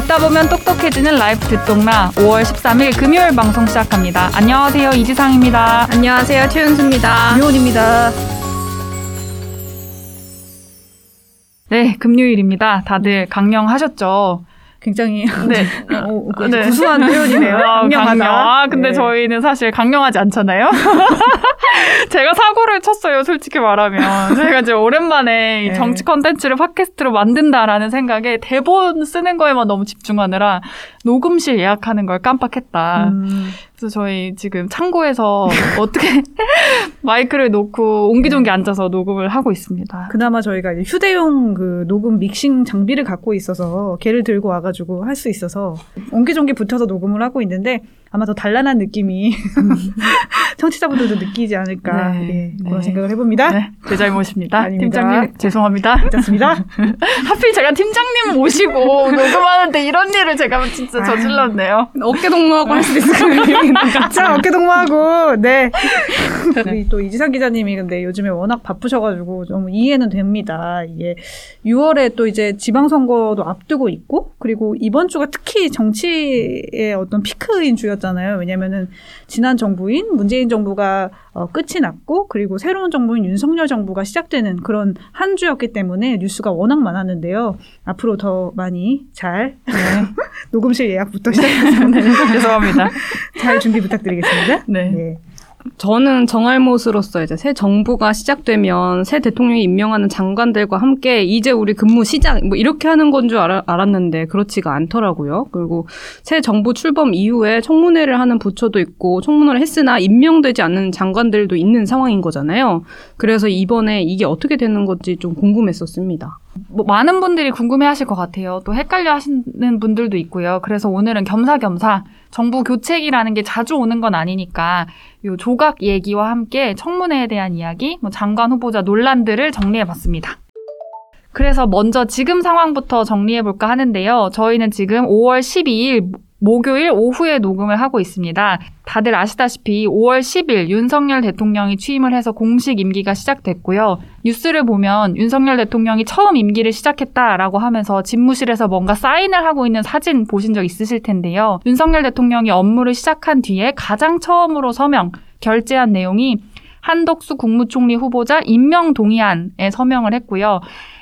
듣다 보면 똑똑해지는 라이프 듣동라 5월 13일 금요일 방송 시작합니다. 안녕하세요. 이지상입니다. 안녕하세요. 최윤수입니다. 유온입니다. 네, 금요일입니다. 다들 강녕하셨죠? 굉장히 네. 어, 그 네. 구수한 표현이네요. 아, 강녕하다. 강녕. 아, 근데 네. 저희는 사실 강녕하지 않잖아요. 제가 사고를 쳤어요, 솔직히 말하면. 저희가 이제 오랜만에 이 네. 정치 컨텐츠를 팟캐스트로 만든다라는 생각에 대본 쓰는 거에만 너무 집중하느라 녹음실 예약하는 걸 깜빡했다. 음, 그래서 저희 지금 창고에서 어떻게 마이크를 놓고 옹기종기 앉아서 녹음을 하고 있습니다. 그나마 저희가 휴대용 그 녹음 믹싱 장비를 갖고 있어서 걔를 들고 와가지고 할 수 있어서 옹기종기 붙여서 녹음을 하고 있는데 아마 더 단란한 느낌이 청취자분들도 느끼지 않을까 네. 예, 그런 네. 생각을 해봅니다. 네, 제 잘못입니다. 아닙니다. 팀장님 죄송합니다. 괜찮습니다. 하필 제가 팀장님 모시고 녹음하는데 이런 일을 제가 진짜 저질렀네요. 어깨 동무하고 할 수도 있을 것 같아요. 자 어깨 동무하고 네 우리 또 이지상 기자님이 근데 요즘에 워낙 바쁘셔가지고 좀 이해는 됩니다. 이게 6월에 또 이제 지방선거도 앞두고 있고 그리고 이번 주가 특히 정치의 어떤 피크인 주였잖아요. 왜냐면은 지난 정부인 문재인 정부가 어, 끝이 났고 그리고 새로운 정부인 윤석열 정부가 시작되는 그런 한 주였기 때문에 뉴스가 워낙 많았는데요. 앞으로 더 많이 잘 녹음실 예약부터 시작해서 네, 죄송합니다. 잘 준비 부탁드리겠습니다. 네. 예. 저는 정알못으로서 이제 새 정부가 시작되면 새 대통령이 임명하는 장관들과 함께 이제 우리 근무 시작 뭐 이렇게 하는 건 줄 알았는데 그렇지가 않더라고요. 그리고 새 정부 출범 이후에 청문회를 하는 부처도 있고 청문회를 했으나 임명되지 않는 장관들도 있는 상황인 거잖아요. 그래서 이번에 이게 어떻게 되는 건지 좀 궁금했었습니다. 뭐 많은 분들이 궁금해하실 것 같아요. 또 헷갈려 하시는 분들도 있고요. 그래서 오늘은 겸사겸사 정부 교체기라는 게 자주 오는 건 아니니까 요 조각 얘기와 함께 청문회에 대한 이야기, 뭐 장관 후보자 논란들을 정리해 봤습니다. 그래서 먼저 지금 상황부터 정리해 볼까 하는데요. 저희는 지금 5월 12일 목요일 오후에 녹음을 하고 있습니다. 다들 아시다시피 5월 10일 윤석열 대통령이 취임을 해서 공식 임기가 시작됐고요. 뉴스를 보면 윤석열 대통령이 처음 임기를 시작했다라고 하면서 집무실에서 뭔가 사인을 하고 있는 사진 보신 적 있으실 텐데요. 윤석열 대통령이 업무를 시작한 뒤에 가장 처음으로 서명, 결재한 내용이 한덕수 국무총리 후보자 임명 동의안에 서명을 했고요.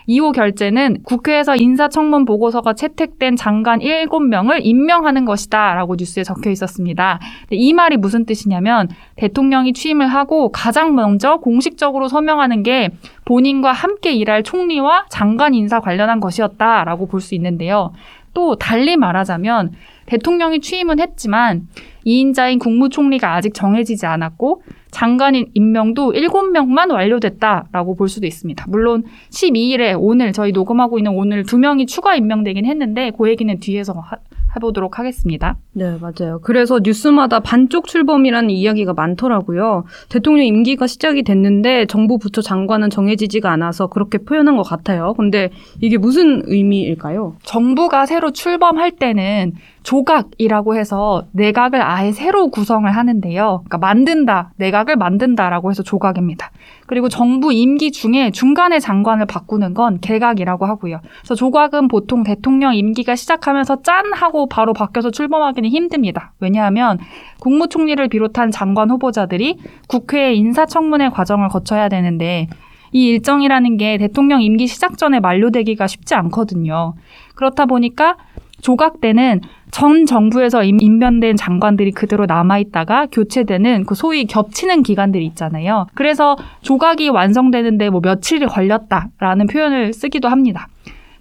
2호 결재는 국회에서 인사청문 보고서가 채택된 장관 7명을 임명하는 것이다 라고 뉴스에 적혀 있었습니다. 이 말이 무슨 뜻이냐면 대통령이 취임을 하고 가장 먼저 공식적으로 서명하는 게 본인과 함께 일할 총리와 장관 인사 관련한 것이었다라고 볼 수 있는데요. 또 달리 말하자면 대통령이 취임은 했지만 2인자인 국무총리가 아직 정해지지 않았고 장관인 임명도 7명만 완료됐다라고 볼 수도 있습니다. 물론 12일에 오늘 저희 녹음하고 있는 오늘 두 명이 추가 임명되긴 했는데 그 얘기는 뒤에서 하, 해보도록 하겠습니다. 네, 맞아요. 그래서 뉴스마다 반쪽 출범이라는 이야기가 많더라고요. 대통령 임기가 시작이 됐는데 정부 부처 장관은 정해지지가 않아서 그렇게 표현한 것 같아요. 근데 이게 무슨 의미일까요? 정부가 새로 출범할 때는 조각이라고 해서 내각을 아예 새로 구성을 하는데요. 그러니까 만든다, 내각을 만든다라고 해서 조각입니다. 그리고 정부 임기 중에 중간에 장관을 바꾸는 건 개각이라고 하고요. 그래서 조각은 보통 대통령 임기가 시작하면서 짠 하고 바로 바뀌어서 출범하기는 힘듭니다. 왜냐하면 국무총리를 비롯한 장관 후보자들이 국회의 인사청문회 과정을 거쳐야 되는데 이 일정이라는 게 대통령 임기 시작 전에 만료되기가 쉽지 않거든요. 그렇다 보니까 조각 때는 전 정부에서 임- 임명된 장관들이 그대로 남아있다가 교체되는 그 소위 겹치는 기간들이 있잖아요. 그래서 조각이 완성되는데 뭐 며칠이 걸렸다라는 표현을 쓰기도 합니다.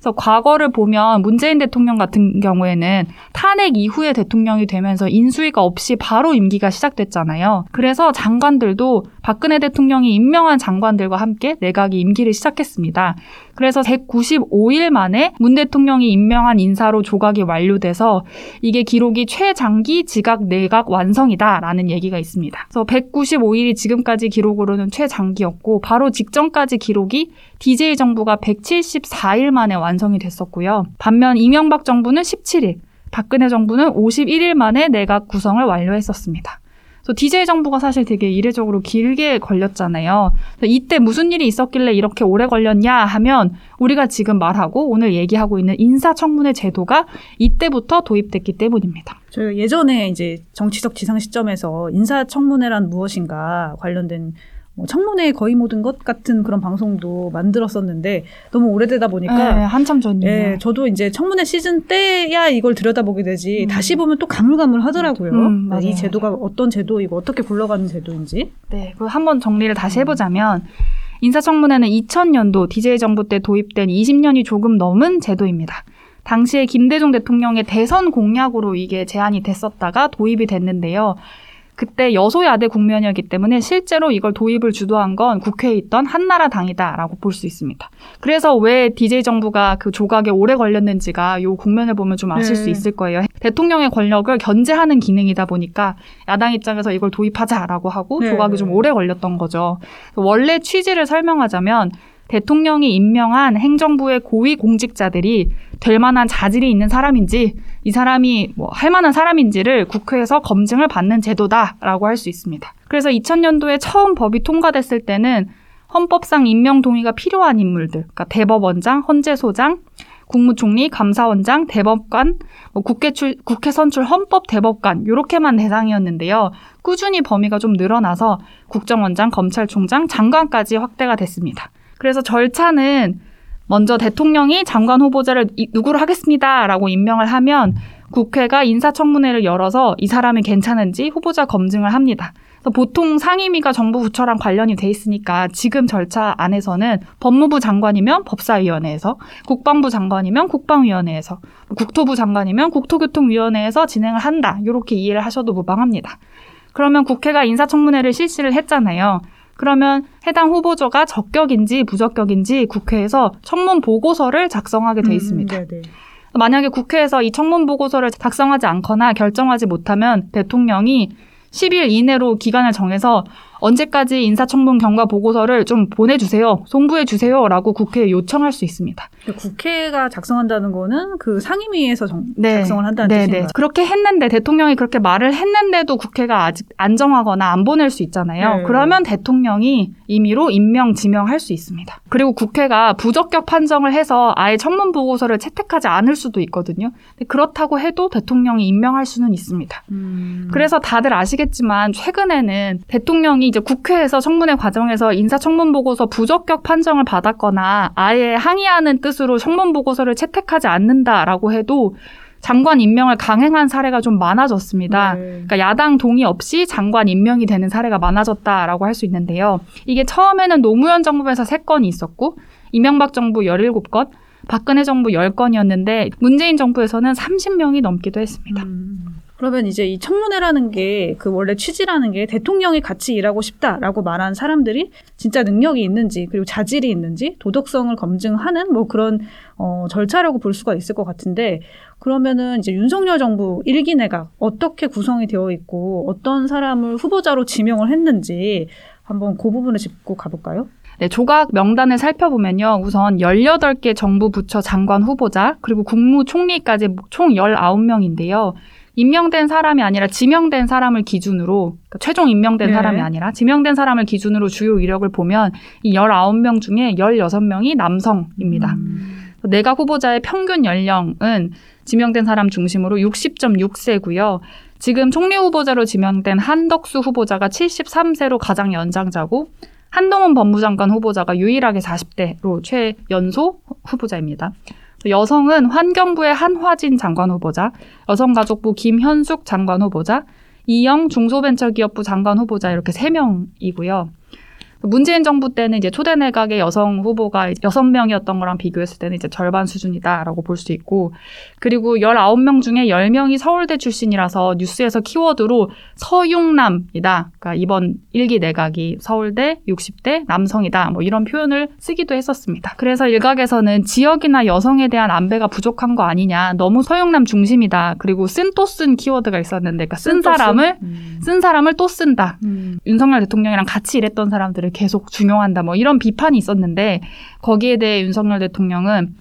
그래서 과거를 보면 문재인 대통령 같은 경우에는 탄핵 이후에 대통령이 되면서 인수위가 없이 바로 임기가 시작됐잖아요. 그래서 장관들도 박근혜 대통령이 임명한 장관들과 함께 내각이 임기를 시작했습니다. 그래서 195일 만에 문 대통령이 임명한 인사로 조각이 완료돼서 이게 기록이 최장기 지각 내각 완성이다라는 얘기가 있습니다. 그래서 195일이 지금까지 기록으로는 최장기였고 바로 직전까지 기록이 DJ 정부가 174일 만에 완성이 됐었고요. 반면 이명박 정부는 17일, 박근혜 정부는 51일 만에 내각 구성을 완료했었습니다. 그래서 DJ 정부가 사실 되게 이례적으로 길게 걸렸잖아요. 이때 무슨 일이 있었길래 이렇게 오래 걸렸냐 하면 우리가 지금 말하고 오늘 얘기하고 있는 인사청문회 제도가 이때부터 도입됐기 때문입니다. 저희가 예전에 이제 정치적 지상 시점에서 인사청문회란 무엇인가 관련된 뭐 청문회 거의 모든 것 같은 그런 방송도 만들었었는데 너무 오래되다 보니까 네, 한참 전이에요. 예, 저도 이제 청문회 시즌 때야 이걸 들여다보게 되지 음. 다시 보면 또 가물가물하더라고요. 음, 네, 이 제도가 어떤 제도이고 어떻게 굴러가는 제도인지. 네, 그 한번 정리를 다시 해보자면 인사청문회는 2000년도 DJ 정부 때 도입된 20년이 조금 넘은 제도입니다. 당시에 김대중 대통령의 대선 공약으로 이게 제안이 됐었다가 도입이 됐는데요. 그때 여소야대 국면이었기 때문에 실제로 이걸 도입을 주도한 건 국회에 있던 한나라당이다라고 볼 수 있습니다. 그래서 왜 DJ 정부가 그 조각에 오래 걸렸는지가 요 국면을 보면 좀 아실 네. 수 있을 거예요. 대통령의 권력을 견제하는 기능이다 보니까 야당 입장에서 이걸 도입하자라고 하고 네. 조각이 좀 오래 걸렸던 거죠. 원래 취지를 설명하자면 대통령이 임명한 행정부의 고위 공직자들이 될 만한 자질이 있는 사람인지 이 사람이 뭐 할 만한 사람인지를 국회에서 검증을 받는 제도다라고 할 수 있습니다. 그래서 2000년도에 처음 법이 통과됐을 때는 헌법상 임명 동의가 필요한 인물들, 그러니까 대법원장, 헌재소장, 국무총리, 감사원장, 대법관, 뭐 국회 출, 국회 선출 헌법 대법관 요렇게만 대상이었는데요. 꾸준히 범위가 좀 늘어나서 국정원장, 검찰총장, 장관까지 확대가 됐습니다. 그래서 절차는 먼저 대통령이 장관 후보자를 이- 누구로 하겠습니다라고 임명을 하면 국회가 인사청문회를 열어서 이 사람이 괜찮은지 후보자 검증을 합니다. 보통 상임위가 정부 부처랑 관련이 돼 있으니까 지금 절차 안에서는 법무부 장관이면 법사위원회에서, 국방부 장관이면 국방위원회에서, 국토부 장관이면 국토교통위원회에서 진행을 한다. 이렇게 이해를 하셔도 무방합니다. 그러면 국회가 인사청문회를 실시를 했잖아요. 그러면 해당 후보자가 적격인지 부적격인지 국회에서 청문 보고서를 작성하게 돼 있습니다. 음. 만약에 국회에서 이 청문 보고서를 작성하지 않거나 결정하지 못하면 대통령이 10일 이내로 기간을 정해서 언제까지 인사청문 경과 보고서를 좀 보내주세요, 송부해 주세요라고 국회에 요청할 수 있습니다. 근데 국회가 작성한다는 거는 그 상임위에서 정- 네. 작성을 한다는 네, 뜻인가요? 네. 그렇게 했는데 대통령이 그렇게 말을 했는데도 국회가 아직 안 정하거나 안 보낼 수 있잖아요. 네. 그러면 대통령이 임의로 임명 지명할 수 있습니다. 그리고 국회가 부적격 판정을 해서 아예 청문 보고서를 채택하지 않을 수도 있거든요. 그렇다고 해도 대통령이 임명할 수는 있습니다. 음. 그래서 다들 아시겠지만 최근에는 대통령이 이제 국회에서 청문회 과정에서 인사청문 보고서 부적격 판정을 받았거나 아예 항의하는 뜻으로 청문 보고서를 채택하지 않는다라고 해도 장관 임명을 강행한 사례가 좀 많아졌습니다. 네. 그러니까 야당 동의 없이 장관 임명이 되는 사례가 많아졌다라고 할 수 있는데요. 이게 처음에는 노무현 정부에서 3건이 있었고 이명박 정부 17건, 박근혜 정부 10건이었는데 문재인 정부에서는 30명이 넘기도 했습니다. 음. 그러면 이제 이 청문회라는 게 그 원래 취지라는 게 대통령이 같이 일하고 싶다라고 말한 사람들이 진짜 능력이 있는지 그리고 자질이 있는지 도덕성을 검증하는 뭐 그런 어, 절차라고 볼 수가 있을 것 같은데 그러면은 이제 윤석열 정부 일기 내각 어떻게 구성이 되어 있고 어떤 사람을 후보자로 지명을 했는지 한번 그 부분을 짚고 가볼까요? 네, 조각 명단을 살펴보면요. 우선 18개 정부 부처 장관 후보자, 그리고 국무총리까지 총 19명인데요. 임명된 사람이 아니라 지명된 사람을 기준으로, 그러니까 최종 임명된 네. 사람이 아니라 지명된 사람을 기준으로 주요 이력을 보면 이 19명 중에 16명이 남성입니다. 음. 내각 후보자의 평균 연령은 지명된 사람 중심으로 60.6세고요. 지금 총리 후보자로 지명된 한덕수 후보자가 73세로 가장 연장자고 한동훈 법무장관 후보자가 유일하게 40대로 최연소 후보자입니다. 여성은 환경부의 한화진 장관 후보자, 여성가족부 김현숙 장관 후보자, 이영 중소벤처기업부 장관 후보자 이렇게 3명이고요. 문재인 정부 때는 이제 초대 내각의 여성 후보가 여섯 명이었던 거랑 비교했을 때는 이제 절반 수준이다라고 볼 수 있고 그리고 19명 중에 10명이 서울대 출신이라서 뉴스에서 키워드로 서용남이다. 그러니까 이번 일기 내각이 서울대 60대 남성이다. 뭐 이런 표현을 쓰기도 했었습니다. 그래서 일각에서는 지역이나 여성에 대한 안배가 부족한 거 아니냐. 너무 서용남 중심이다. 그리고 쓴 또 쓴 키워드가 있었는데 그러니까 쓴 사람을 음. 쓴 사람을 또 쓴다. 음. 윤석열 대통령이랑 같이 일했던 사람들을 계속 중용한다. 뭐 이런 비판이 있었는데 거기에 대해 윤석열 대통령은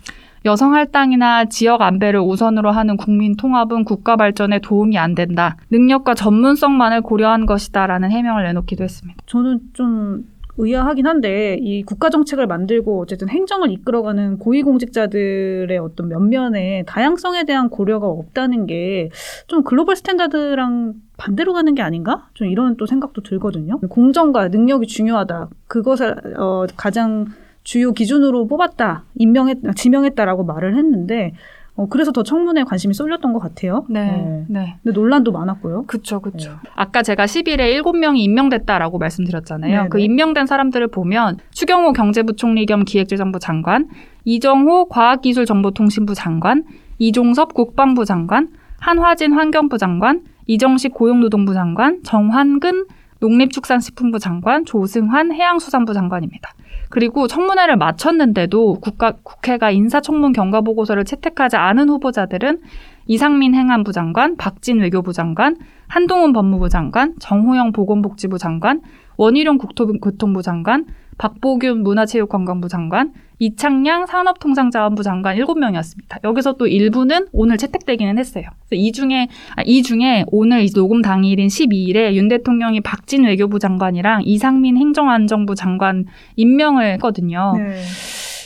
여성 할당이나 지역 안배를 우선으로 하는 국민 통합은 국가 발전에 도움이 안 된다. 능력과 전문성만을 고려한 것이다라는 해명을 내놓기도 했습니다. 저는 좀 의아하긴 한데 이 국가 정책을 만들고 어쨌든 행정을 이끌어가는 고위공직자들의 어떤 면면에 다양성에 대한 고려가 없다는 게 좀 글로벌 스탠다드랑 반대로 가는 게 아닌가? 좀 이런 또 생각도 들거든요. 공정과 능력이 중요하다. 그것을 어, 가장 주요 기준으로 뽑았다, 임명했, 지명했다라고 말을 했는데 어, 그래서 더 청문회에 관심이 쏠렸던 것 같아요. 네. 네. 근데 논란도 많았고요. 그쵸, 그쵸. 네. 아까 제가 10일에 7명이 임명됐다라고 말씀드렸잖아요. 네네. 그 네. 임명된 사람들을 보면 추경호 경제부총리 겸 기획재정부 장관, 이정호 과학기술정보통신부 장관, 이종섭 국방부 장관, 한화진 환경부 장관, 이정식 고용노동부 장관, 정환근 농립축산식품부 장관, 조승환 해양수산부 장관입니다. 그리고 청문회를 마쳤는데도 국가, 국회가 인사청문 경과보고서를 채택하지 않은 후보자들은 이상민 행안부 장관, 박진 외교부 장관, 한동훈 법무부 장관, 정호영 보건복지부 장관, 원희룡 국토교통부 장관, 박보균 문화체육관광부 장관, 이창양 산업통상자원부 장관 7명이었습니다. 여기서 또 일부는 오늘 채택되기는 했어요. 이 중에 아, 이 중에 오늘 녹음 당일인 12일에 윤 대통령이 박진 외교부 장관이랑 이상민 행정안전부 장관 임명을 했거든요. 네.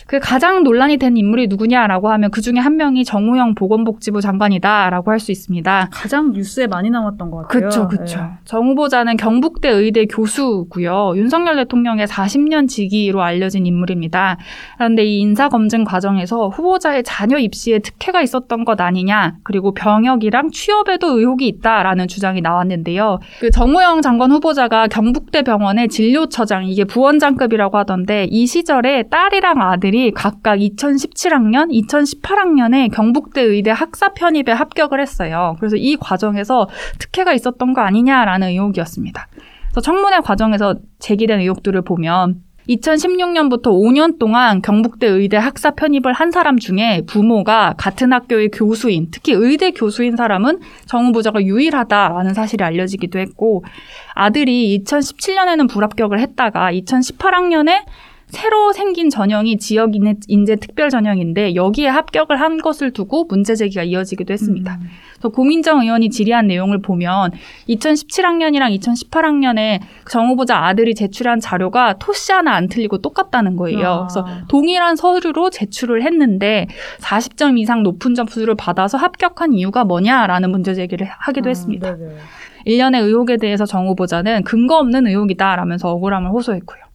그 가장 논란이 된 인물이 누구냐라고 하면 그 중에 한 명이 정우영 보건복지부 장관이다라고 할 수 있습니다. 가장 뉴스에 많이 나왔던 것 같아요. 그렇죠, 그렇죠. 네. 정 후보자는 경북대 의대 교수고요. 윤석열 대통령의 40년 지기로 알려진 인물입니다. 그런데 이 인사 검증 과정에서 후보자의 자녀 입시에 특혜가 있었던 것 아니냐, 그리고 병역이랑 취업에도 의혹이 있다라는 주장이 나왔는데요. 그 정우영 장관 후보자가 경북대 병원의 진료처장 이게 부원장급이라고 하던데 이 시절에 딸이랑 아들이 학생들이 각각 2017학년, 2018학년에 경북대 의대 학사 편입에 합격을 했어요. 그래서 이 과정에서 특혜가 있었던 거 아니냐라는 의혹이었습니다. 그래서 청문회 과정에서 제기된 의혹들을 보면 2016년부터 5년 동안 경북대 의대 학사 편입을 한 사람 중에 부모가 같은 학교의 교수인, 특히 의대 교수인 사람은 정 후보자가 유일하다라는 사실이 알려지기도 했고, 아들이 2017년에는 불합격을 했다가 2018학년에 새로 생긴 전형이 지역 인재 특별 전형인데 여기에 합격을 한 것을 두고 문제 제기가 이어지기도 했습니다. 음. 그래서 고민정 의원이 질의한 내용을 보면 2017학년이랑 2018학년에 정 후보자 아들이 제출한 자료가 토시 하나 안 틀리고 똑같다는 거예요. 아. 그래서 동일한 서류로 제출을 했는데 40점 이상 높은 점수를 받아서 합격한 이유가 뭐냐라는 문제 제기를 하기도 음, 했습니다. 네네. 일련의 의혹에 대해서 정 후보자는 근거 없는 의혹이다라면서 억울함을 호소했고요.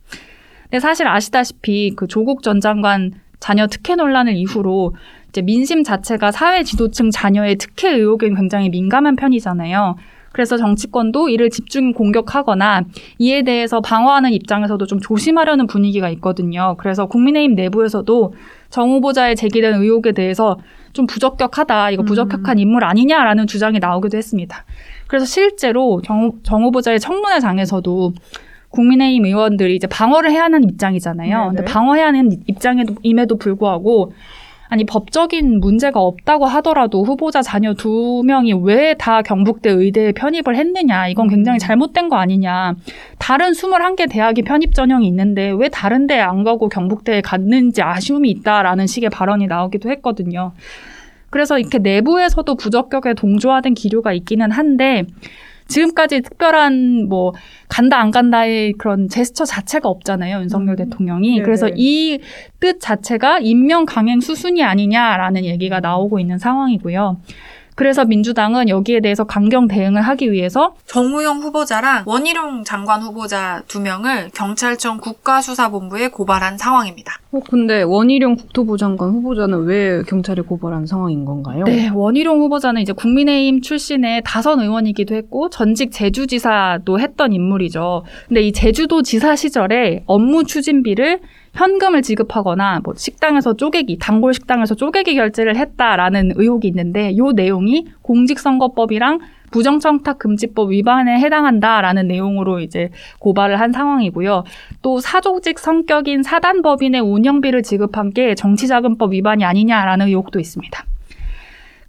근데 사실 아시다시피 그 조국 전 장관 자녀 특혜 논란을 이후로 이제 민심 자체가 사회 지도층 자녀의 특혜 의혹에 굉장히 민감한 편이잖아요. 그래서 정치권도 이를 집중 공격하거나 이에 대해서 방어하는 입장에서도 좀 조심하려는 분위기가 있거든요. 그래서 국민의힘 내부에서도 정 후보자의 제기된 의혹에 대해서 좀 부적격하다, 이거 부적격한 음. 인물 아니냐라는 주장이 나오기도 했습니다. 그래서 실제로 정, 정 후보자의 청문회장에서도 국민의힘 의원들이 이제 방어를 해야 하는 입장이잖아요. 네네. 근데 방어해야 하는 입장임에도 불구하고 아니 법적인 문제가 없다고 하더라도 후보자 자녀 두 명이 왜 다 경북대 의대에 편입을 했느냐 이건 굉장히 음. 잘못된 거 아니냐 다른 21개 대학이 편입 전형이 있는데 왜 다른 데안 가고 경북대에 갔는지 아쉬움이 있다라는 식의 발언이 나오기도 했거든요. 그래서 이렇게 내부에서도 부적격에 동조하던 기류가 있기는 한데 지금까지 특별한 뭐 간다 안 간다의 그런 제스처 자체가 없잖아요. 윤석열 음. 대통령이. 네네. 그래서 이 뜻 자체가 임명 강행 수순이 아니냐라는 얘기가 나오고 있는 상황이고요. 그래서 민주당은 여기에 대해서 강경 대응을 하기 위해서 정우영 후보자랑 원희룡 장관 후보자 두 명을 경찰청 국가수사본부에 고발한 상황입니다. 어, 근데 원희룡 국토부 장관 후보자는 왜 경찰에 고발한 상황인 건가요? 네, 원희룡 후보자는 이제 국민의힘 출신의 다선 의원이기도 했고 전직 제주지사도 했던 인물이죠. 근데 이 제주도 지사 시절에 업무 추진비를 현금을 지급하거나 뭐 식당에서 쪼개기, 단골 식당에서 쪼개기 결제를 했다라는 의혹이 있는데 요 내용이 공직선거법이랑 부정청탁 금지법 위반에 해당한다라는 내용으로 이제 고발을 한 상황이고요. 또 사조직 성격인 사단법인의 운영비를 지급한 게 정치자금법 위반이 아니냐라는 의혹도 있습니다.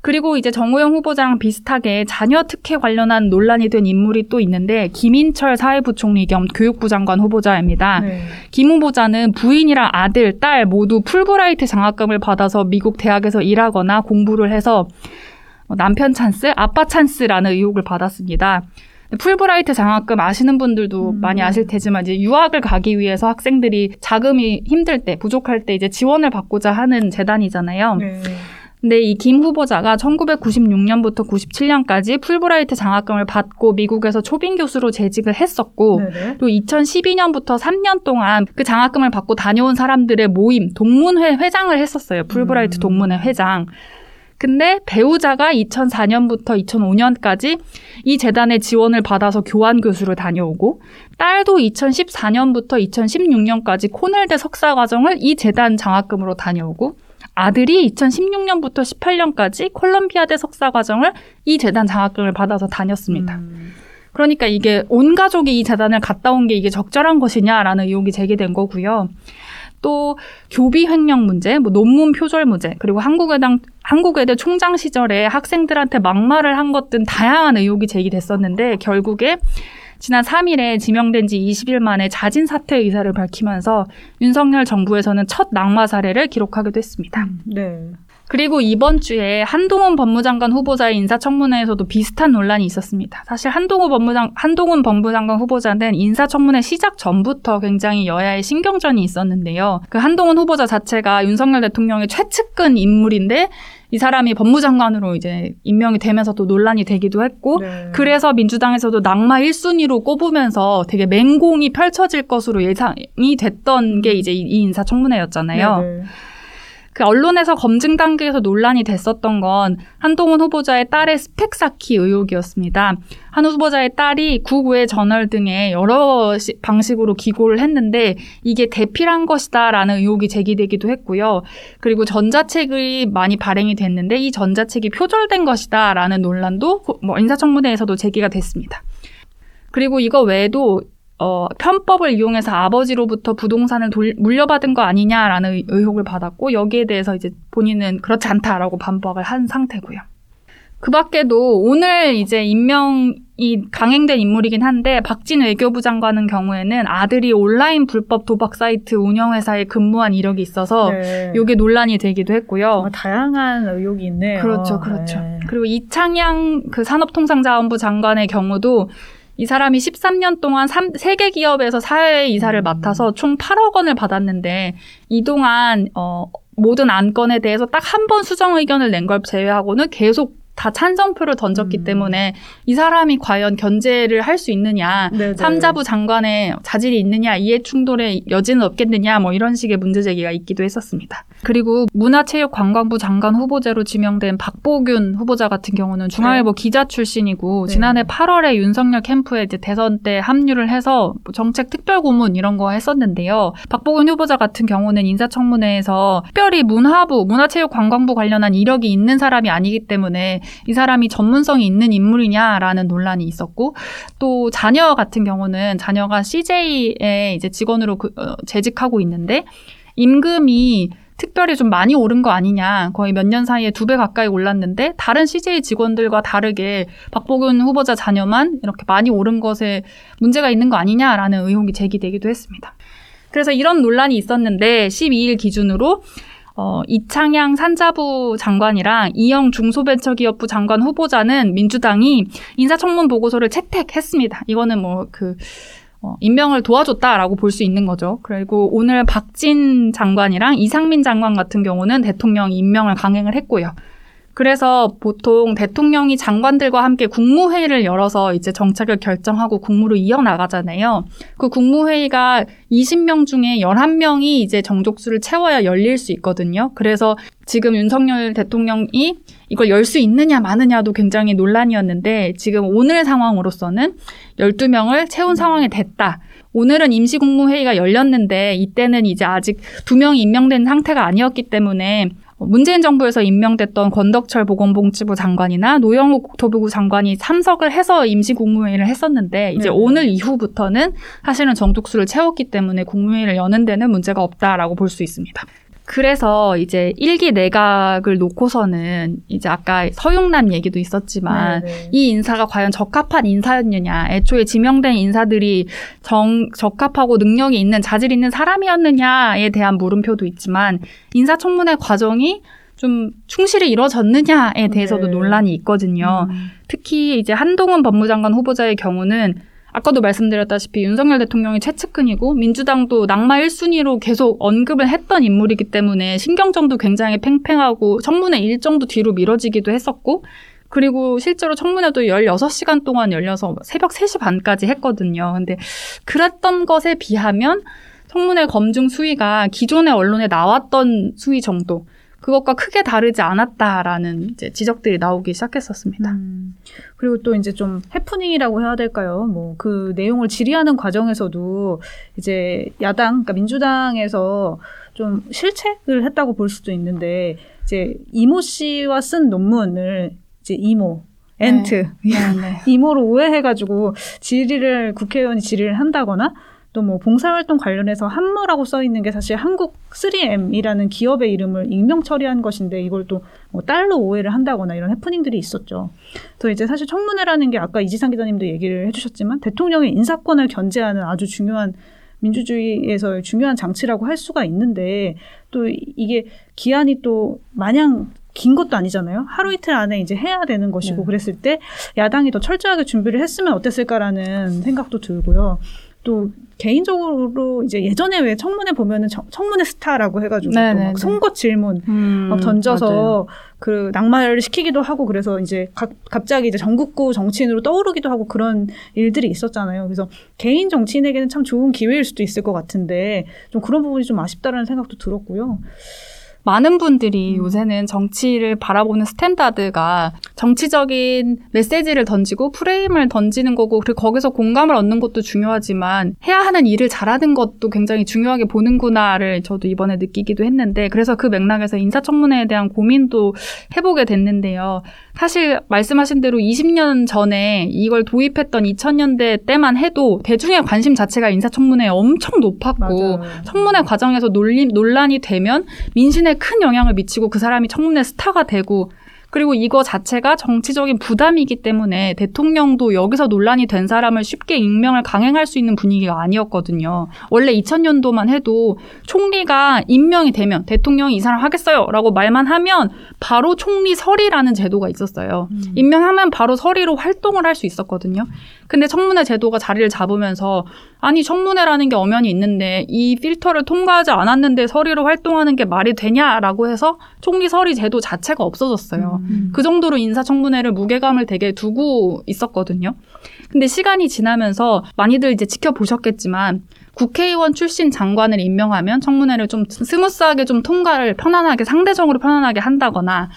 그리고 이제 정호영 후보자랑 비슷하게 자녀 특혜 관련한 논란이 된 인물이 또 있는데 김인철 사회부총리 겸 교육부 장관 후보자입니다. 네. 김 후보자는 부인이랑 아들, 딸 모두 풀브라이트 장학금을 받아서 미국 대학에서 일하거나 공부를 해서 남편 찬스, 아빠 찬스라는 의혹을 받았습니다. 풀브라이트 장학금 아시는 분들도 음. 많이 아실 테지만 이제 유학을 가기 위해서 학생들이 자금이 힘들 때, 부족할 때 이제 지원을 받고자 하는 재단이잖아요. 네. 근데 이 김 후보자가 1996년부터 97년까지 풀브라이트 장학금을 받고 미국에서 초빙 교수로 재직을 했었고 네네. 또 2012년부터 3년 동안 그 장학금을 받고 다녀온 사람들의 모임 동문회 회장을 했었어요. 풀브라이트 음. 동문회 회장. 근데 배우자가 2004년부터 2005년까지 이 재단의 지원을 받아서 교환 교수를 다녀오고 딸도 2014년부터 2016년까지 코넬대 석사 과정을 이 재단 장학금으로 다녀오고 아들이 2016년부터 18년까지 콜럼비아대 석사 과정을 이 재단 장학금을 받아서 다녔습니다. 음. 그러니까 이게 온 가족이 이 재단을 갔다 온 게 이게 적절한 것이냐라는 의혹이 제기된 거고요. 또 교비 횡령 문제, 뭐 논문 표절 문제, 그리고 한국외당 한국외대 총장 시절에 학생들한테 막말을 한 것 등 다양한 의혹이 제기됐었는데 결국에 지난 3일에 지명된 지 20일 만에 자진 사퇴 의사를 밝히면서 윤석열 정부에서는 첫 낙마 사례를 기록하기도 했습니다. 네. 그리고 이번 주에 한동훈 법무장관 후보자의 인사청문회에서도 비슷한 논란이 있었습니다. 사실 한동훈 법무장 한동훈 법무장관 후보자는 인사청문회 시작 전부터 굉장히 여야의 신경전이 있었는데요. 그 한동훈 후보자 자체가 윤석열 대통령의 최측근 인물인데 이 사람이 법무장관으로 이제 임명이 되면서 또 논란이 되기도 했고 네. 그래서 민주당에서도 낙마 1순위로 꼽으면서 되게 맹공이 펼쳐질 것으로 예상이 됐던 게 이제 이 인사청문회였잖아요. 네 네. 그 언론에서 검증 단계에서 논란이 됐었던 건 한동훈 후보자의 딸의 스펙 쌓기 의혹이었습니다. 한 후보자의 딸이 국외 저널 등의 여러 시- 방식으로 기고를 했는데 이게 대필한 것이다라는 의혹이 제기되기도 했고요. 그리고 전자책이 많이 발행이 됐는데 이 전자책이 표절된 것이다라는 논란도 후- 뭐 인사청문회에서도 제기가 됐습니다. 그리고 이거 외에도 어, 편법을 이용해서 아버지로부터 부동산을 돌- 물려받은 거 아니냐라는 의- 의혹을 받았고 여기에 대해서 이제 본인은 그렇지 않다라고 반박을 한 상태고요. 그 밖에도 오늘 이제 임명이 강행된 인물이긴 한데 박진 외교부 장관은 경우에는 아들이 온라인 불법 도박 사이트 운영회사에 근무한 이력이 있어서 네. 이게 논란이 되기도 했고요. 다양한 의혹이 있네요. 그렇죠, 그렇죠. 네. 그리고 이창양 그 산업통상자원부 장관의 경우도 이 사람이 13년 동안 3개 기업에서 사회 이사를 음. 맡아서 총 8억 원을 받았는데 이 동안 어, 모든 안건에 대해서 딱 한 번 수정 의견을 낸 걸 제외하고는 계속 다 찬성표를 던졌기 음. 때문에 이 사람이 과연 견제를 할 수 있느냐 네네. 삼자부 장관의 자질이 있느냐 이해 충돌의 여지는 없겠느냐 뭐 이런 식의 문제 제기가 있기도 했었습니다. 그리고 문화체육관광부 장관 후보자로 지명된 박보균 후보자 같은 경우는 중앙일보 기자 출신이고 네. 지난해 8월에 윤석열 캠프에 이제 대선 때 합류를 해서 뭐 정책 특별 고문 이런 거 했었는데요. 박보균 후보자 같은 경우는 인사청문회에서 특별히 문화부, 문화체육관광부 관련한 이력이 있는 사람이 아니기 때문에 이 사람이 전문성이 있는 인물이냐라는 논란이 있었고 또 자녀 같은 경우는 자녀가 CJ에 이제 직원으로 그, 어, 재직하고 있는데 임금이 특별히 좀 많이 오른 거 아니냐. 거의 몇 년 사이에 두 배 가까이 올랐는데 다른 CJ 직원들과 다르게 박보균 후보자 자녀만 이렇게 많이 오른 것에 문제가 있는 거 아니냐라는 의혹이 제기되기도 했습니다. 그래서 이런 논란이 있었는데 12일 기준으로 어, 이창양 산자부 장관이랑 이영 중소벤처기업부 장관 후보자는 민주당이 인사청문 보고서를 채택했습니다. 이거는 뭐그 어, 임명을 도와줬다라고 볼 수 있는 거죠. 그리고 오늘 박진 장관이랑 이상민 장관 같은 경우는 대통령이 임명을 강행을 했고요. 그래서 보통 대통령이 장관들과 함께 국무회의를 열어서 이제 정책을 결정하고 국무를 이어나가잖아요. 그 국무회의가 20명 중에 11명이 이제 정족수를 채워야 열릴 수 있거든요. 그래서 지금 윤석열 대통령이 이걸 열 수 있느냐 마느냐도 굉장히 논란이었는데 지금 오늘 상황으로서는 12명을 채운 상황이 됐다. 오늘은 임시국무회의가 열렸는데 이때는 이제 아직 두 명이 임명된 상태가 아니었기 때문에 문재인 정부에서 임명됐던 권덕철 보건복지부 장관이나 노영욱 국토부부 장관이 참석을 해서 임시 국무회의를 했었는데 이제 네. 오늘 이후부터는 사실은 정족수를 채웠기 때문에 국무회의를 여는 데는 문제가 없다라고 볼 수 있습니다. 그래서 이제 일기 내각을 놓고서는 이제 아까 서용남 얘기도 있었지만 네, 네. 이 인사가 과연 적합한 인사였느냐, 애초에 지명된 인사들이 정, 적합하고 능력이 있는 자질 있는 사람이었느냐에 대한 물음표도 있지만 인사청문회 과정이 좀 충실히 이루어졌느냐에 대해서도 네. 논란이 있거든요. 음. 특히 이제 한동훈 법무장관 후보자의 경우는 아까도 말씀드렸다시피 윤석열 대통령이 최측근이고 민주당도 낙마 1순위로 계속 언급을 했던 인물이기 때문에 신경전도 굉장히 팽팽하고 청문회 일정도 뒤로 미뤄지기도 했었고 그리고 실제로 청문회도 16시간 동안 열려서 새벽 3시 반까지 했거든요. 근데 그랬던 것에 비하면 청문회 검증 수위가 기존의 언론에 나왔던 수위 정도 그것과 크게 다르지 않았다라는 이제 지적들이 나오기 시작했었습니다. 음. 그리고 또 이제 좀 해프닝이라고 해야 될까요? 뭐 그 내용을 질의하는 과정에서도 이제 야당, 그러니까 민주당에서 좀 실책을 했다고 볼 수도 있는데 이제 이모 씨와 쓴 논문을 이제 이모, aunt, 네. 이모로 오해해가지고 질의를 국회의원이 질의를 한다거나 또 뭐 봉사활동 관련해서 한모라고 써 있는 게 사실 한국 3M이라는 기업의 이름을 익명 처리한 것인데 이걸 또 뭐 딸로 오해를 한다거나 이런 해프닝들이 있었죠. 또 이제 사실 청문회라는 게 아까 이지상 기자님도 얘기를 해주셨지만 대통령의 인사권을 견제하는 아주 중요한 민주주의에서의 중요한 장치라고 할 수가 있는데 또 이게 기한이 또 마냥 긴 것도 아니잖아요. 하루 이틀 안에 이제 해야 되는 것이고 네. 그랬을 때 야당이 더 철저하게 준비를 했으면 어땠을까라는 생각도 들고요. 또 개인적으로 이제 예전에 왜 청문회 보면은 청, 청문회 스타라고 해가지고 네, 또 네, 막 네. 송곳 질문 음, 막 던져서 맞아요. 그 낙마를 시키기도 하고 그래서 이제 각, 갑자기 이제 전국구 정치인으로 떠오르기도 하고 그런 일들이 있었잖아요. 그래서 개인 정치인에게는 참 좋은 기회일 수도 있을 것 같은데 좀 그런 부분이 좀 아쉽다라는 생각도 들었고요. 많은 분들이 음. 요새는 정치를 바라보는 스탠다드가 정치적인 메시지를 던지고 프레임을 던지는 거고 그리고 거기서 공감을 얻는 것도 중요하지만 해야 하는 일을 잘하는 것도 굉장히 중요하게 보는구나를 저도 이번에 느끼기도 했는데 그래서 그 맥락에서 인사청문회에 대한 고민도 해보게 됐는데요. 사실 말씀하신 대로 20년 전에 이걸 도입했던 2000년대 때만 해도 대중의 관심 자체가 인사청문회에 엄청 높았고 맞아요. 청문회 과정에서 논리, 논란이 되면 민심에 큰 영향을 미치고 그 사람이 청문회 스타가 되고 그리고 이거 자체가 정치적인 부담이기 때문에 대통령도 여기서 논란이 된 사람을 쉽게 임명을 강행할 수 있는 분위기가 아니었거든요. 원래 2000년도만 해도 총리가 임명이 되면 대통령이 이 사람 하겠어요 라고 말만 하면 바로 총리 설이라는 제도가 있었어요. 음. 임명하면 바로 서리로 활동을 할 수 있었거든요. 근데 청문회 제도가 자리를 잡으면서 아니 청문회라는 게 엄연히 있는데 이 필터를 통과하지 않았는데 서리로 활동하는 게 말이 되냐라고 해서 총리 서리 제도 자체가 없어졌어요. 음. 그 정도로 인사청문회를 무게감을 되게 두고 있었거든요. 근데 시간이 지나면서 많이들 이제 지켜보셨겠지만 국회의원 출신 장관을 임명하면 청문회를 좀 smooth하게 좀 통과를 편안하게 상대적으로 편안하게 한다거나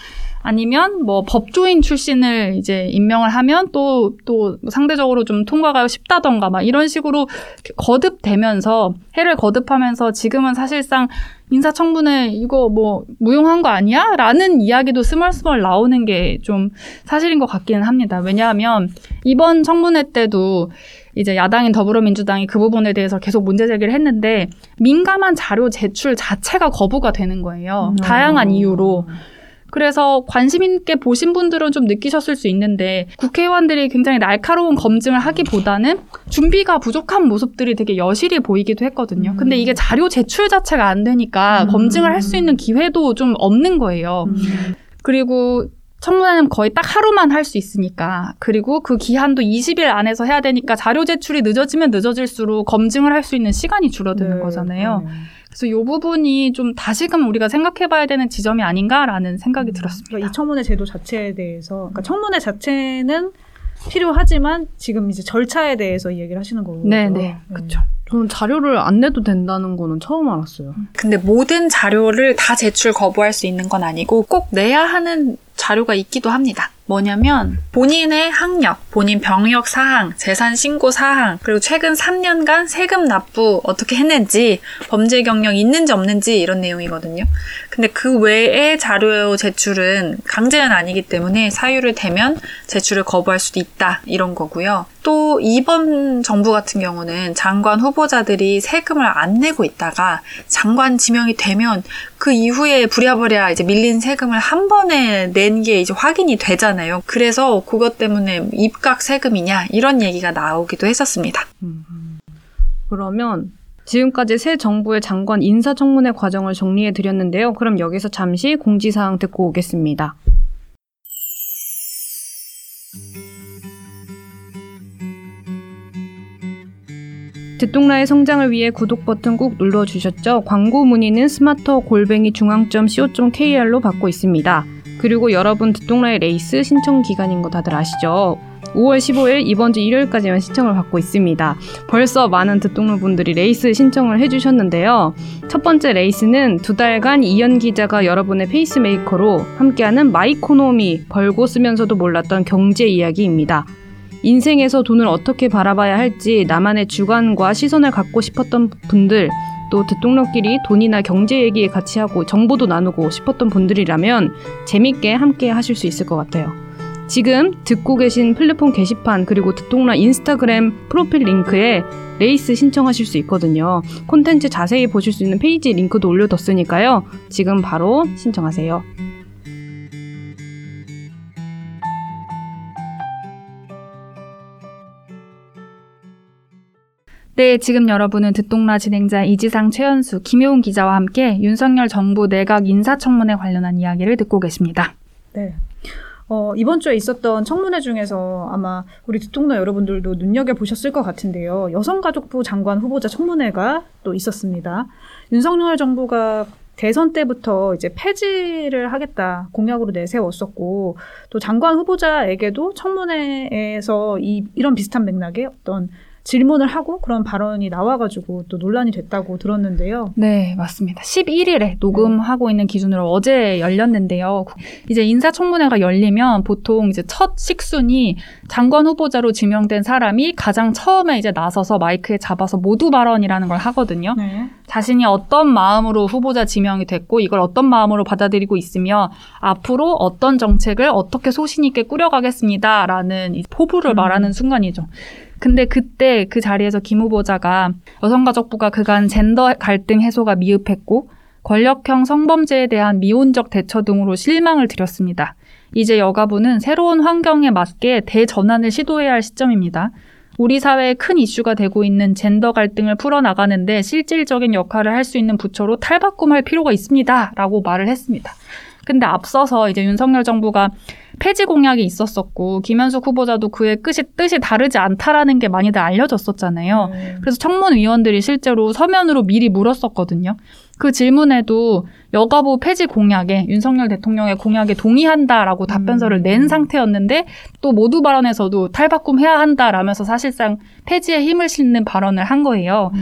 아니면 뭐 법조인 출신을 이제 임명을 하면 또 또 상대적으로 좀 통과가 쉽다던가 막 이런 식으로 거듭되면서 해를 거듭하면서 지금은 사실상 인사청문회 이거 뭐 무용한 거 아니야? 라는 이야기도 스멀스멀 나오는 게 좀 사실인 것 같기는 합니다. 왜냐하면 이번 청문회 때도 이제 야당인 더불어민주당이 그 부분에 대해서 계속 문제 제기를 했는데 민감한 자료 제출 자체가 거부가 되는 거예요. 음. 다양한 이유로. 그래서 관심 있게 보신 분들은 좀 느끼셨을 수 있는데 국회의원들이 굉장히 날카로운 검증을 하기보다는 준비가 부족한 모습들이 되게 여실히 보이기도 했거든요. 음. 근데 이게 자료 제출 자체가 안 되니까 음. 검증을 할 수 있는 기회도 좀 없는 거예요. 음. 그리고 청문회는 거의 딱 하루만 할 수 있으니까 그리고 그 기한도 20일 안에서 해야 되니까 자료 제출이 늦어지면 늦어질수록 검증을 할 수 있는 시간이 줄어드는 네, 거잖아요. 그러네요. 그래서 이 부분이 좀 다시금 우리가 생각해봐야 되는 지점이 아닌가라는 생각이 들었습니다. 그러니까 이 청문회 제도 자체에 대해서, 그러니까 청문회 자체는 필요하지만 지금 이제 절차에 대해서 이 얘기를 하시는 거고. 네, 네, 그렇죠. 저는 자료를 안 내도 된다는 거는 처음 알았어요. 근데 모든 자료를 다 제출 거부할 수 있는 건 아니고 꼭 내야 하는 자료가 있기도 합니다. 뭐냐면 본인의 학력, 본인 병역 사항, 재산 신고 사항, 그리고 최근 3년간 세금 납부 어떻게 했는지, 범죄 경력 있는지 없는지 이런 내용이거든요. 근데 그 외의 자료 제출은 강제는 아니기 때문에 사유를 대면 제출을 거부할 수도 있다 이런 거고요. 또 이번 정부 같은 경우는 장관 후보자들이 세금을 안 내고 있다가 장관 지명이 되면 그 이후에 부랴부랴 이제 밀린 세금을 한 번에 낸 게 이제 확인이 되잖아요. 그래서 그것 때문에 입각 세금이냐 이런 얘기가 나오기도 했었습니다. 그러면 지금까지 새 정부의 장관 인사청문회 과정을 정리해 드렸는데요. 그럼 여기서 잠시 공지사항 듣고 오겠습니다. 듣똑라의 성장을 위해 구독 버튼 꾹 눌러주셨죠? 광고 문의는 smarter 골뱅이 중앙점 co.kr로 받고 있습니다. 그리고 여러분 듣똑라의 레이스 신청 기간인 거 다들 아시죠? 5월 15일 이번 주 일요일까지만 신청을 받고 있습니다. 벌써 많은 듣똑러 분들이 레이스 신청을 해주셨는데요. 첫 번째 레이스는 두 달간 이연 기자가 여러분의 페이스메이커로 함께하는 마이코노미 벌고 쓰면서도 몰랐던 경제 이야기입니다. 인생에서 돈을 어떻게 바라봐야 할지 나만의 주관과 시선을 갖고 싶었던 분들, 또 듣똑러끼리 돈이나 경제 얘기 같이 하고 정보도 나누고 싶었던 분들이라면 재밌게 함께 하실 수 있을 것 같아요. 지금 듣고 계신 플랫폼 게시판 그리고 듣똑라 인스타그램 프로필 링크에 레이스 신청하실 수 있거든요. 콘텐츠 자세히 보실 수 있는 페이지 링크도 올려뒀으니까요. 지금 바로 신청하세요. 네, 지금 여러분은 듣똑라 진행자 이지상 최연수, 김효은 기자와 함께 윤석열 정부 내각 인사청문회 관련한 이야기를 듣고 계십니다. 네. 어, 이번 주에 있었던 청문회 중에서 아마 우리 듣동나 여러분들도 눈여겨보셨을 것 같은데요. 여성가족부 장관 후보자 청문회가 또 있었습니다. 윤석열 정부가 대선 때부터 이제 폐지를 하겠다 공약으로 내세웠었고 또 장관 후보자에게도 청문회에서 이, 이런 비슷한 맥락의 어떤 질문을 하고 그런 발언이 나와가지고 또 논란이 됐다고 들었는데요. 네, 맞습니다. 11일에 녹음하고 있는 기준으로 어제 열렸는데요. 이제 인사청문회가 열리면 보통 이제 첫 식순이 장관 후보자로 지명된 사람이 가장 처음에 이제 나서서 마이크에 잡아서 모두 발언이라는 걸 하거든요. 네. 자신이 어떤 마음으로 후보자 지명이 됐고 이걸 어떤 마음으로 받아들이고 있으며 앞으로 어떤 정책을 어떻게 소신 있게 꾸려가겠습니다라는 이 포부를 음. 말하는 순간이죠. 근데 그때 그 자리에서 김 후보자가 여성가족부가 그간 젠더 갈등 해소가 미흡했고 권력형 성범죄에 대한 미온적 대처 등으로 실망을 드렸습니다. 이제 여가부는 새로운 환경에 맞게 대전환을 시도해야 할 시점입니다. 우리 사회에 큰 이슈가 되고 있는 젠더 갈등을 풀어나가는데 실질적인 역할을 할 수 있는 부처로 탈바꿈할 필요가 있습니다. 라고 말을 했습니다. 근데 앞서서 이제 윤석열 정부가 폐지 공약이 있었었고 김현숙 후보자도 그의 뜻이, 뜻이 다르지 않다라는 게 많이들 알려졌었잖아요. 네. 그래서 청문위원들이 실제로 서면으로 미리 물었었거든요. 그 질문에도 여가부 폐지 공약에 윤석열 대통령의 공약에 동의한다라고 답변서를 낸 상태였는데 또 모두 발언에서도 탈바꿈 해야 한다라면서 사실상 폐지에 힘을 싣는 발언을 한 거예요.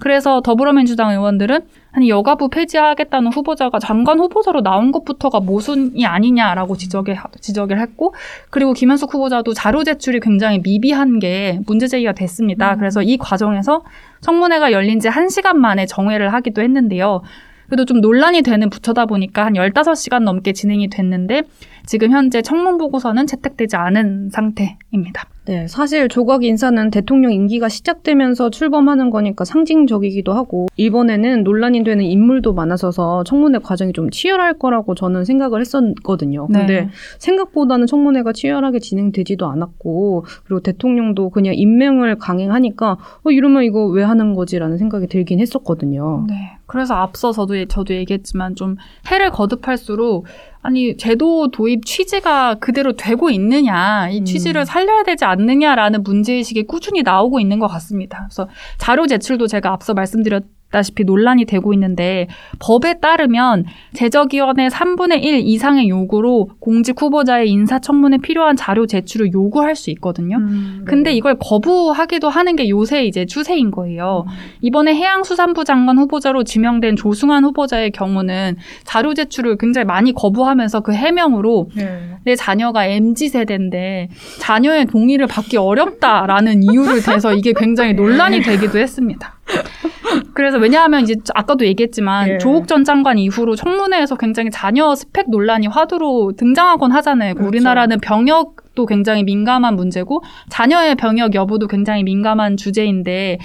그래서 더불어민주당 의원들은 아니 여가부 폐지하겠다는 후보자가 장관 후보자로 나온 것부터가 모순이 아니냐라고 지적을 지적을 했고 그리고 김현숙 후보자도 자료 제출이 굉장히 미비한 게 문제 제기가 됐습니다. 음. 그래서 이 과정에서 청문회가 열린 지 1시간 만에 정회를 하기도 했는데요. 그래도 좀 논란이 되는 부처다 보니까 한 15시간 넘게 진행이 됐는데 지금 현재 청문 보고서는 채택되지 않은 상태입니다. 네, 사실 조각 인사는 대통령 임기가 시작되면서 출범하는 거니까 상징적이기도 하고 이번에는 논란이 되는 인물도 많아서서 청문회 과정이 좀 치열할 거라고 저는 생각을 했었거든요. 네. 근데 생각보다는 청문회가 치열하게 진행되지도 않았고 그리고 대통령도 그냥 임명을 강행하니까 어 이러면 이거 왜 하는 거지라는 생각이 들긴 했었거든요. 네. 그래서 앞서 저도, 저도 얘기했지만 좀 해를 거듭할수록 아니 제도 도입 취지가 그대로 되고 있느냐 이 음. 취지를 살려야 되지 않느냐라는 문제의식이 꾸준히 나오고 있는 것 같습니다. 그래서 자료 제출도 제가 앞서 말씀드렸 다시피 논란이 되고 있는데 법에 따르면 제적위원회 3분의 1 이상의 요구로 공직 후보자의 인사청문회 필요한 자료 제출을 요구할 수 있거든요. 음, 근데 네. 이걸 거부하기도 하는 게 요새 이제 추세인 거예요. 음. 이번에 해양수산부 장관 후보자로 지명된 조승환 후보자의 경우는 자료 제출을 굉장히 많이 거부하면서 그 해명으로 네. 내 자녀가 MZ 세대인데 자녀의 동의를 받기 어렵다라는 이유를 대서 이게 굉장히 논란이 되기도 했습니다. 그래서 왜냐하면 이제 아까도 얘기했지만 예. 조국 전 장관 이후로 청문회에서 굉장히 자녀 스펙 논란이 화두로 등장하곤 하잖아요. 그렇죠. 우리나라는 병역 도 굉장히 민감한 문제고 자녀의 병역 여부도 굉장히 민감한 주제인데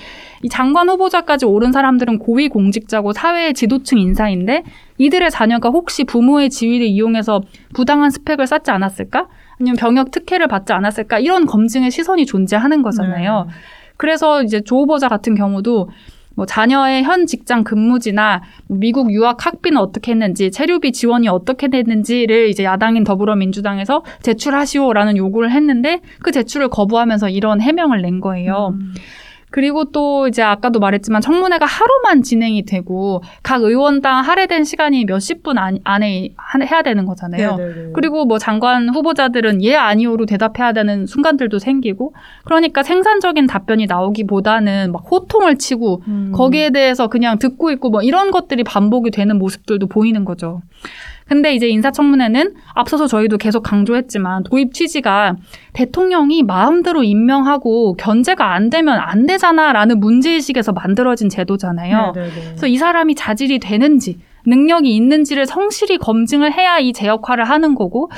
이 장관 후보자까지 오른 사람들은 고위 공직자고 사회의 지도층 인사인데 이들의 자녀가 혹시 부모의 지위를 이용해서 부당한 스펙을 쌓지 않았을까? 아니면 병역 특혜를 받지 않았을까? 이런 검증의 시선이 존재하는 거잖아요. 네. 그래서 이제 조 후보자 같은 경우도 뭐 자녀의 현 직장 근무지나 뭐 미국 유학 학비는 어떻게 했는지 체류비 지원이 어떻게 됐는지를 이제 야당인 더불어민주당에서 제출하시오라는 요구를 했는데 그 제출을 거부하면서 이런 해명을 낸 거예요. 음. 그리고 또 이제 아까도 말했지만 청문회가 하루만 진행이 되고 각 의원당 할애된 시간이 몇십 분 안- 안에 하- 해야 되는 거잖아요. 네네네. 그리고 뭐 장관 후보자들은 예 아니오로 대답해야 되는 순간들도 생기고 그러니까 생산적인 답변이 나오기보다는 막 호통을 치고 음. 거기에 대해서 그냥 듣고 있고 뭐 이런 것들이 반복이 되는 모습들도 보이는 거죠. 근데 이제 인사청문회는 앞서서 저희도 계속 강조했지만 도입 취지가 대통령이 마음대로 임명하고 견제가 안 되면 안 되잖아라는 문제의식에서 만들어진 제도잖아요. 네네네. 그래서 이 사람이 자질이 되는지 능력이 있는지를 성실히 검증을 해야 이 제 역할을 하는 거고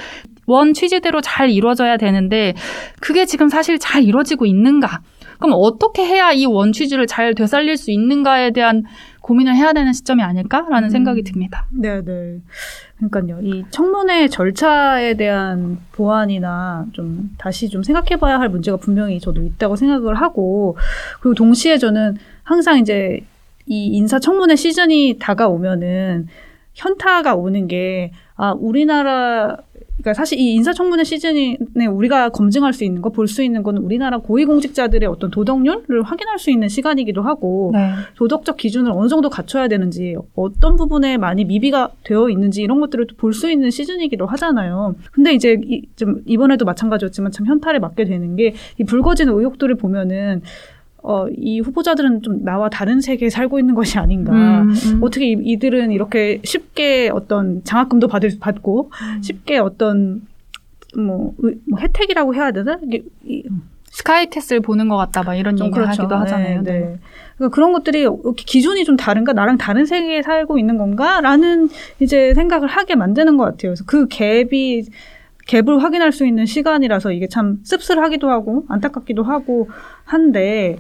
원 취지대로 잘 이루어져야 되는데 그게 지금 사실 잘 이루어지고 있는가? 그럼 어떻게 해야 이 원 취지를 잘 되살릴 수 있는가에 대한 고민을 해야 되는 시점이 아닐까라는 음. 생각이 듭니다. 네네. 그러니까요. 이 청문회 절차에 대한 보완이나 좀 다시 좀 생각해 봐야 할 문제가 분명히 저도 있다고 생각을 하고 그리고 동시에 저는 항상 이제 이 인사 청문회 시즌이 다가오면은 현타가 오는 게 아, 우리나라 그러니까 사실 이 인사청문회 시즌에 우리가 검증할 수 있는 거, 볼 수 있는 거는 우리나라 고위공직자들의 어떤 도덕률을 확인할 수 있는 시간이기도 하고 네. 도덕적 기준을 어느 정도 갖춰야 되는지 어떤 부분에 많이 미비가 되어 있는지 이런 것들을 볼 수 있는 시즌이기도 하잖아요. 근데 이제 이, 좀 이번에도 마찬가지였지만 참 현타를 맞게 되는 게 이 불거진 의혹들을 보면은 어, 이 후보자들은 좀 나와 다른 세계에 살고 있는 것이 아닌가. 음, 음. 어떻게 이- 이들은 이렇게 쉽게 어떤 장학금도 받을, 받고 쉽게 어떤 뭐, 의- 뭐 혜택이라고 해야 되나? 이게 이- 스카이캐슬 보는 것 같다, 막 이런 좀 얘기를 그렇죠. 하기도 하잖아요. 네, 네. 네. 그러니까 그런 것들이 이렇게 기준이 좀 다른가, 나랑 다른 세계에 살고 있는 건가 라는 이제 생각을 하게 만드는 것 같아요. 그래서 그 갭이 갭을 확인할 수 있는 시간이라서 이게 참 씁쓸하기도 하고 안타깝기도 하고 한데,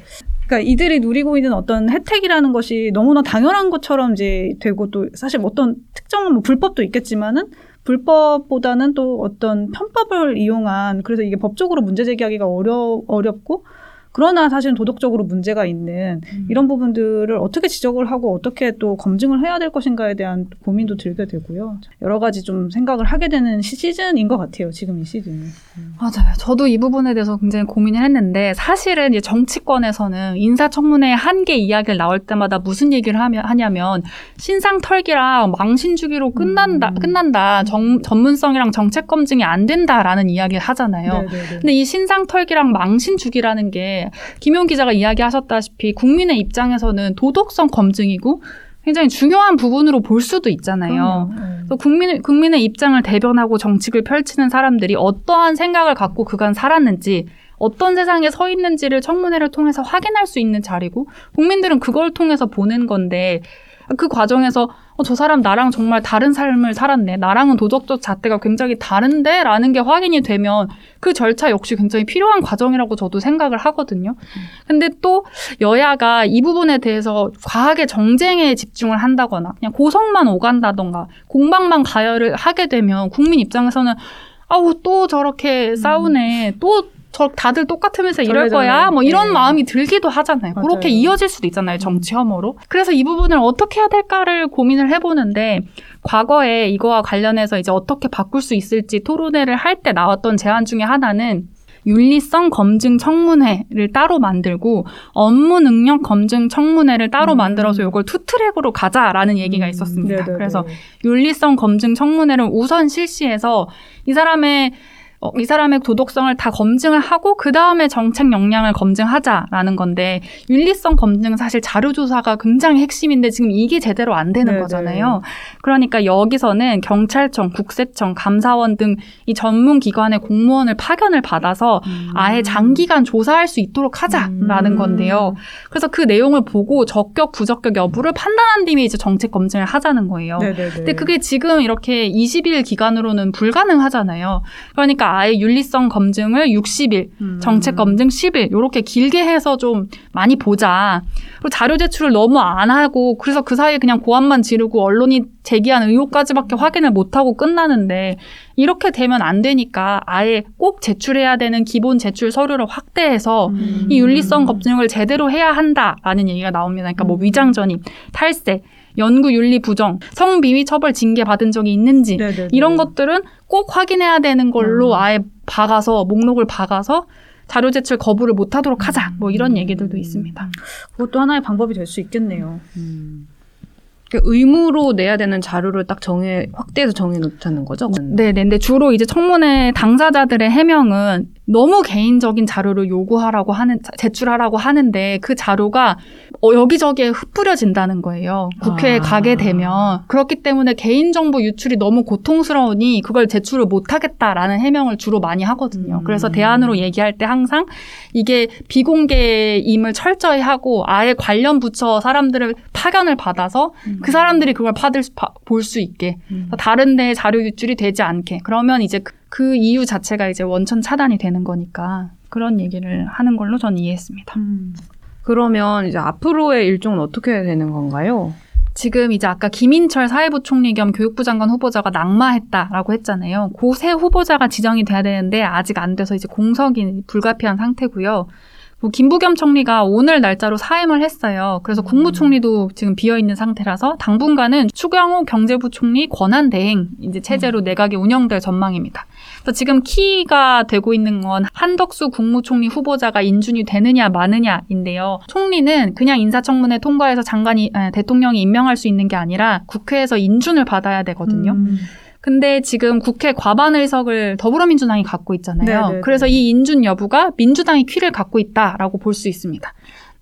그러니까 이들이 누리고 있는 어떤 혜택이라는 것이 너무나 당연한 것처럼 이제 되고 또 사실 어떤 특정한 뭐 불법도 있겠지만은 불법보다는 또 어떤 편법을 이용한 그래서 이게 법적으로 문제 제기하기가 어려 어렵고 그러나 사실은 도덕적으로 문제가 있는 이런 부분들을 어떻게 지적을 하고 어떻게 또 검증을 해야 될 것인가에 대한 고민도 들게 되고요. 여러 가지 좀 생각을 하게 되는 시- 시즌인 것 같아요. 지금 이 시즌은. 맞아요. 저도 이 부분에 대해서 굉장히 고민을 했는데 사실은 이제 정치권에서는 인사청문회 한 개 이야기를 나올 때마다 무슨 얘기를 하며, 하냐면 신상 털기랑 망신 주기로 끝난다, 음. 끝난다. 정- 전문성이랑 정책 검증이 안 된다라는 이야기를 하잖아요. 네네네. 근데 이 신상 털기랑 망신 주기라는 게 김용 기자가 이야기하셨다시피 국민의 입장에서는 도덕성 검증이고 굉장히 중요한 부분으로 볼 수도 있잖아요. 네. 그래서 국민, 국민의 입장을 대변하고 정책을 펼치는 사람들이 어떠한 생각을 갖고 그간 살았는지, 어떤 세상에 서 있는지를 청문회를 통해서 확인할 수 있는 자리고, 국민들은 그걸 통해서 보는 건데, 그 과정에서 어, 저 사람 나랑 정말 다른 삶을 살았네. 나랑은 도덕적 잣대가 굉장히 다른데? 라는 게 확인이 되면 그 절차 역시 굉장히 필요한 과정이라고 저도 생각을 하거든요. 근데 또 여야가 이 부분에 대해서 과하게 정쟁에 집중을 한다거나 그냥 고성만 오간다던가 공방만 가열을 하게 되면 국민 입장에서는 아우 또 저렇게 싸우네. 또 저 다들 똑같으면서 이럴 거야. 뭐 이런 네. 마음이 들기도 하잖아요. 맞아요. 그렇게 이어질 수도 있잖아요. 정치 혐오로. 그래서 이 부분을 어떻게 해야 될까를 고민을 해보는데 과거에 이거와 관련해서 이제 어떻게 바꿀 수 있을지 토론회를 할 때 나왔던 제안 중에 하나는 윤리성 검증 청문회를 따로 만들고 업무 능력 검증 청문회를 따로 음. 만들어서 이걸 two track으로 가자라는 얘기가 음, 있었습니다. 네네네. 그래서 윤리성 검증 청문회를 우선 실시해서 이 사람의 어, 이 사람의 도덕성을 다 검증을 하고 그 다음에 정책 역량을 검증하자라는 건데 윤리성 검증은 사실 자료 조사가 굉장히 핵심인데 지금 이게 제대로 안 되는 네네. 거잖아요. 그러니까 여기서는 경찰청, 국세청, 감사원 등 이 전문 기관의 공무원을 파견을 받아서 아예 장기간 조사할 수 있도록 하자라는 음. 건데요. 그래서 그 내용을 보고 적격, 부적격 여부를 판단한 뒤에 이제 정책 검증을 하자는 거예요. 네네네. 근데 그게 지금 이렇게 20일 기간으로는 불가능하잖아요. 그러니까 아예 윤리성 검증을 60일, 음. 정책 검증 10일 이렇게 길게 해서 좀 많이 보자. 그리고 자료 제출을 너무 안 하고 그래서 그 사이에 그냥 고함만 지르고 언론이 제기한 의혹까지밖에 확인을 못 하고 끝나는데 이렇게 되면 안 되니까 아예 꼭 제출해야 되는 기본 제출 서류를 확대해서 음. 이 윤리성 검증을 제대로 해야 한다라는 얘기가 나옵니다. 그러니까 뭐 위장 전입, 탈세, 연구 윤리 부정, 성비위 처벌 징계 받은 적이 있는지 네네네. 이런 것들은 꼭 확인해야 되는 걸로 음. 아예 박아서 목록을 박아서 자료 제출 거부를 못 하도록 하자. 뭐 음. 이런 얘기들도 있습니다. 그것도 하나의 방법이 될 수 있겠네요. 그 의무로 내야 되는 자료를 딱 정해 확대해서 정해 놓자는 거죠. 네, 네. 근데 주로 이제 청문회 당사자들의 해명은 너무 개인적인 자료를 요구하라고 하는 제출하라고 하는데 그 자료가 어, 여기저기에 흩뿌려진다는 거예요. 국회에 아. 가게 되면 그렇기 때문에 개인 정보 유출이 너무 고통스러우니 그걸 제출을 못 하겠다라는 해명을 주로 많이 하거든요. 음. 그래서 대안으로 얘기할 때 항상 이게 비공개임을 철저히 하고 아예 관련 부처 사람들을 파견을 받아서 그 사람들이 그걸 받을 볼 수 있게 음. 다른 데 자료 유출이 되지 않게 그러면 이제 그, 그 이유 자체가 이제 원천 차단이 되는 거니까 그런 얘기를 하는 걸로 전 이해했습니다. 음. 그러면 이제 앞으로의 일정은 어떻게 되는 건가요? 지금 이제 아까 김인철 사회부 총리 겸 교육부 장관 후보자가 낙마했다라고 했잖아요. 그새 후보자가 지정이 돼야 되는데 아직 안 돼서 이제 공석이 불가피한 상태고요. 뭐 김부겸 총리가 오늘 날짜로 사임을 했어요. 그래서 국무총리도 지금 비어 있는 상태라서 당분간은 추경호 경제부 총리 권한 대행 이제 체제로 내각이 운영될 전망입니다. 그래서 지금 키가 되고 있는 건 한덕수 국무총리 후보자가 인준이 되느냐 마느냐인데요. 총리는 그냥 인사청문회 통과해서 장관이 아, 대통령이 임명할 수 있는 게 아니라 국회에서 인준을 받아야 되거든요. 음. 근데 지금 국회 과반 의석을 더불어민주당이 갖고 있잖아요. 네네네. 그래서 이 인준 여부가 민주당이 퀴를 갖고 있다라고 볼 수 있습니다.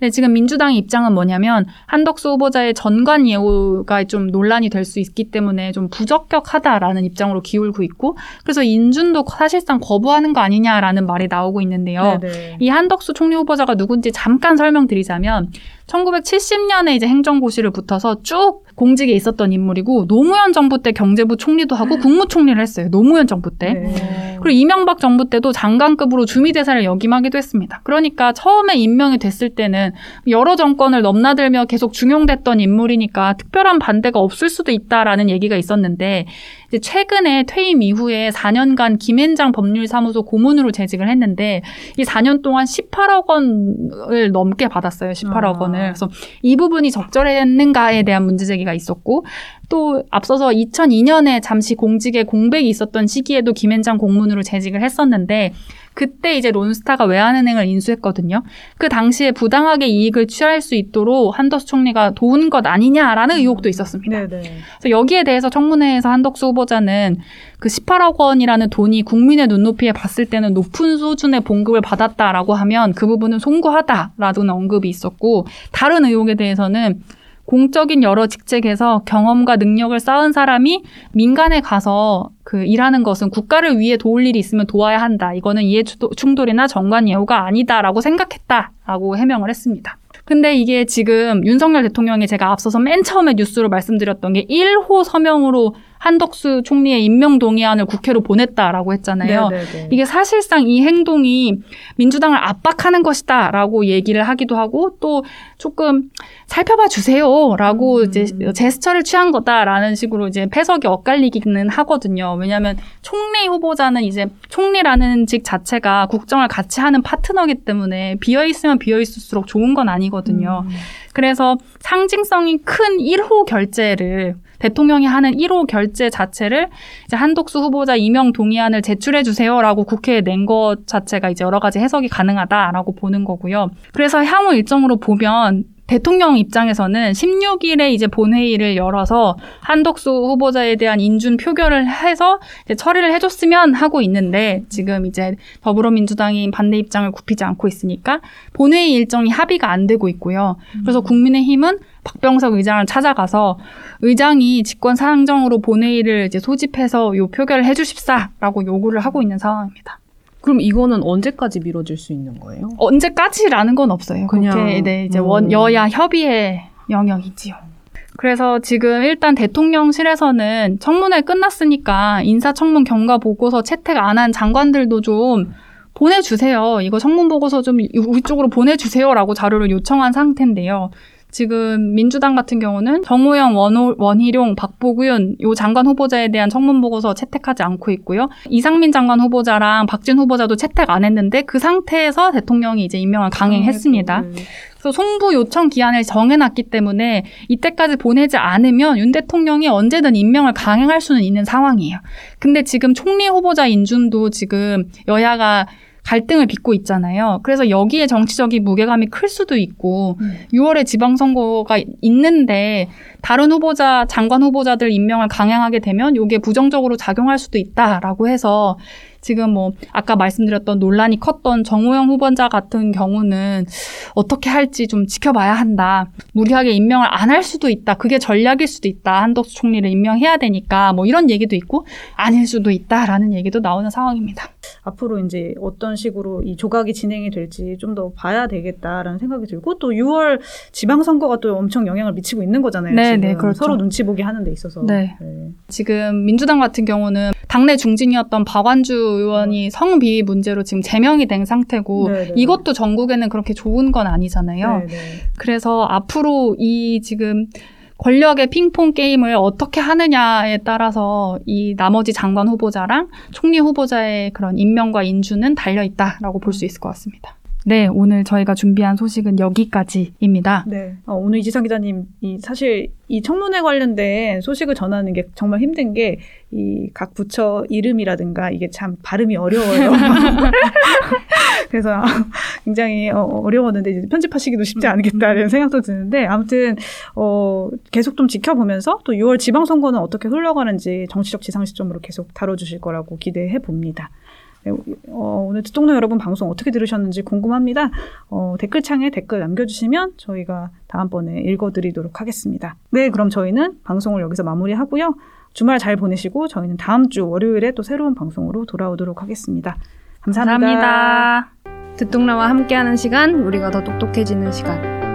근데 지금 민주당의 입장은 뭐냐면 한덕수 후보자의 전관 예우가 좀 논란이 될 수 있기 때문에 좀 부적격하다라는 입장으로 기울고 있고 그래서 인준도 사실상 거부하는 거 아니냐라는 말이 나오고 있는데요. 네네. 이 한덕수 총리 후보자가 누군지 잠깐 설명드리자면 1970년에 이제 행정고시를 붙어서 쭉 공직에 있었던 인물이고 노무현 정부 때 경제부 총리도 하고 국무총리를 했어요. 노무현 정부 때. 네. 그리고 이명박 정부 때도 장관급으로 주미대사를 역임하기도 했습니다. 그러니까 처음에 임명이 됐을 때는 여러 정권을 넘나들며 계속 중용됐던 인물이니까 특별한 반대가 없을 수도 있다라는 얘기가 있었는데 이제 최근에 퇴임 이후에 4년간 김앤장 법률사무소 고문으로 재직을 했는데 이 4년 동안 18억 원을 넘게 받았어요. 18억 그래서 이 부분이 적절했는가에 대한 문제 제기가 있었고 또 앞서서 2002년에 잠시 공직에 공백이 있었던 시기에도 김앤장 공문으로 재직을 했었는데 그때 이제 론스타가 외환은행을 인수했거든요. 그 당시에 부당하게 이익을 취할 수 있도록 한덕수 총리가 도운 것 아니냐라는 의혹도 있었습니다. 네네. 그래서 여기에 대해서 청문회에서 한덕수 후보자는 그 18억 원이라는 돈이 국민의 눈높이에 봤을 때는 높은 수준의 봉급을 받았다라고 하면 그 부분은 송구하다라는 언급이 있었고 다른 의혹에 대해서는 공적인 여러 직책에서 경험과 능력을 쌓은 사람이 민간에 가서 그 일하는 것은 국가를 위해 도울 일이 있으면 도와야 한다. 이거는 이해 충돌이나 정관 예우가 아니다라고 생각했다라고 해명을 했습니다. 근데 이게 지금 윤석열 대통령이 제가 앞서서 맨 처음에 뉴스로 말씀드렸던 게 1호 서명으로 한덕수 총리의 임명 동의안을 국회로 보냈다라고 했잖아요. 네네네. 이게 사실상 이 행동이 민주당을 압박하는 것이다라고 얘기를 하기도 하고 또 조금 살펴봐 주세요라고 음. 이제 제스처를 취한 거다라는 식으로 이제 패석이 엇갈리기는 하거든요. 왜냐하면 총리 후보자는 이제 총리라는 직 자체가 국정을 같이 하는 파트너기 때문에 비어 있으면 비어 있을수록 좋은 건 아니거든요. 음. 그래서 상징성이 큰 1호 결제를 대통령이 하는 1호 결제 자체를 이제 한독수 후보자 임명 동의안을 제출해 주세요라고 국회에 낸 것 자체가 이제 여러 가지 해석이 가능하다라고 보는 거고요. 그래서 향후 일정으로 보면 대통령 입장에서는 16일에 이제 본회의를 열어서 한덕수 후보자에 대한 인준 표결을 해서 처리를 해줬으면 하고 있는데 지금 이제 더불어민주당이 반대 입장을 굽히지 않고 있으니까 본회의 일정이 합의가 안 되고 있고요. 그래서 국민의힘은 박병석 의장을 찾아가서 의장이 직권 상정으로 본회의를 이제 소집해서 요 표결을 해주십사라고 요구를 하고 있는 상황입니다. 그럼 이거는 언제까지 미뤄질 수 있는 거예요? 언제까지라는 건 없어요. 그냥, 그게 네, 이제 음. 원 여야 협의의 영역이지요. 그래서 지금 일단 대통령실에서는 청문회 끝났으니까 인사청문 경과 보고서 채택 안 한 장관들도 좀 보내주세요. 이거 청문 보고서 좀 우리 쪽으로 보내주세요라고 자료를 요청한 상태인데요. 지금 민주당 같은 경우는 정호영, 원호, 원희룡, 박보균 요 장관 후보자에 대한 청문 보고서 채택하지 않고 있고요. 이상민 장관 후보자랑 박진 후보자도 채택 안 했는데 그 상태에서 대통령이 이제 임명을 강행했습니다. 네. 그래서 송부 요청 기한을 정해놨기 때문에 이때까지 보내지 않으면 윤 대통령이 언제든 임명을 강행할 수는 있는 상황이에요. 근데 지금 총리 후보자 인준도 지금 여야가 갈등을 빚고 있잖아요. 그래서 여기에 정치적인 무게감이 클 수도 있고 음. 6월에 지방선거가 있는데 다른 후보자, 장관 후보자들 임명을 강행하게 되면 이게 부정적으로 작용할 수도 있다라고 해서 지금 뭐 아까 말씀드렸던 논란이 컸던 정호영 후보자 같은 경우는 어떻게 할지 좀 지켜봐야 한다. 무리하게 임명을 안 할 수도 있다. 그게 전략일 수도 있다. 한덕수 총리를 임명해야 되니까 뭐 이런 얘기도 있고 아닐 수도 있다라는 얘기도 나오는 상황입니다. 앞으로 이제 어떤 식으로 이 조각이 진행이 될지 좀 더 봐야 되겠다라는 생각이 들고 또 6월 지방선거가 또 엄청 영향을 미치고 있는 거잖아요. 네, 지금 네, 그렇죠. 서로 눈치 보기 하는 데 있어서. 네. 지금 민주당 같은 경우는 당내 중진이었던 박완주 의원이 성비위 문제로 지금 제명이 된 상태고 네, 네. 이것도 전국에는 그렇게 좋은 건 아니잖아요. 네, 네. 그래서 앞으로 이 지금 권력의 핑퐁 게임을 어떻게 하느냐에 따라서 이 나머지 장관 후보자랑 총리 후보자의 그런 임명과 인준은 달려 있다라고 볼 수 있을 것 같습니다. 네, 오늘 저희가 준비한 소식은 여기까지입니다. 네. 어, 오늘 이지상 기자님, 이 사실 이 청문회 관련된 소식을 전하는 게 정말 힘든 게 이 각 부처 이름이라든가 이게 참 발음이 어려워요. 그래서 굉장히 어, 어려웠는데 이제 편집하시기도 쉽지 않겠다는 생각도 드는데 아무튼 어, 계속 좀 지켜보면서 또 6월 지방선거는 어떻게 흘러가는지 정치적 지상 시점으로 계속 다뤄주실 거라고 기대해 봅니다. 네, 어, 오늘 듣동네 여러분 방송 어떻게 들으셨는지 궁금합니다. 어, 댓글창에 댓글 남겨주시면 저희가 다음번에 읽어드리도록 하겠습니다. 네, 그럼 저희는 방송을 여기서 마무리하고요. 주말 잘 보내시고 저희는 다음 주 월요일에 또 새로운 방송으로 돌아오도록 하겠습니다. 감사합니다. 감사합니다. 듣동라와 함께하는 시간, 우리가 더 똑똑해지는 시간.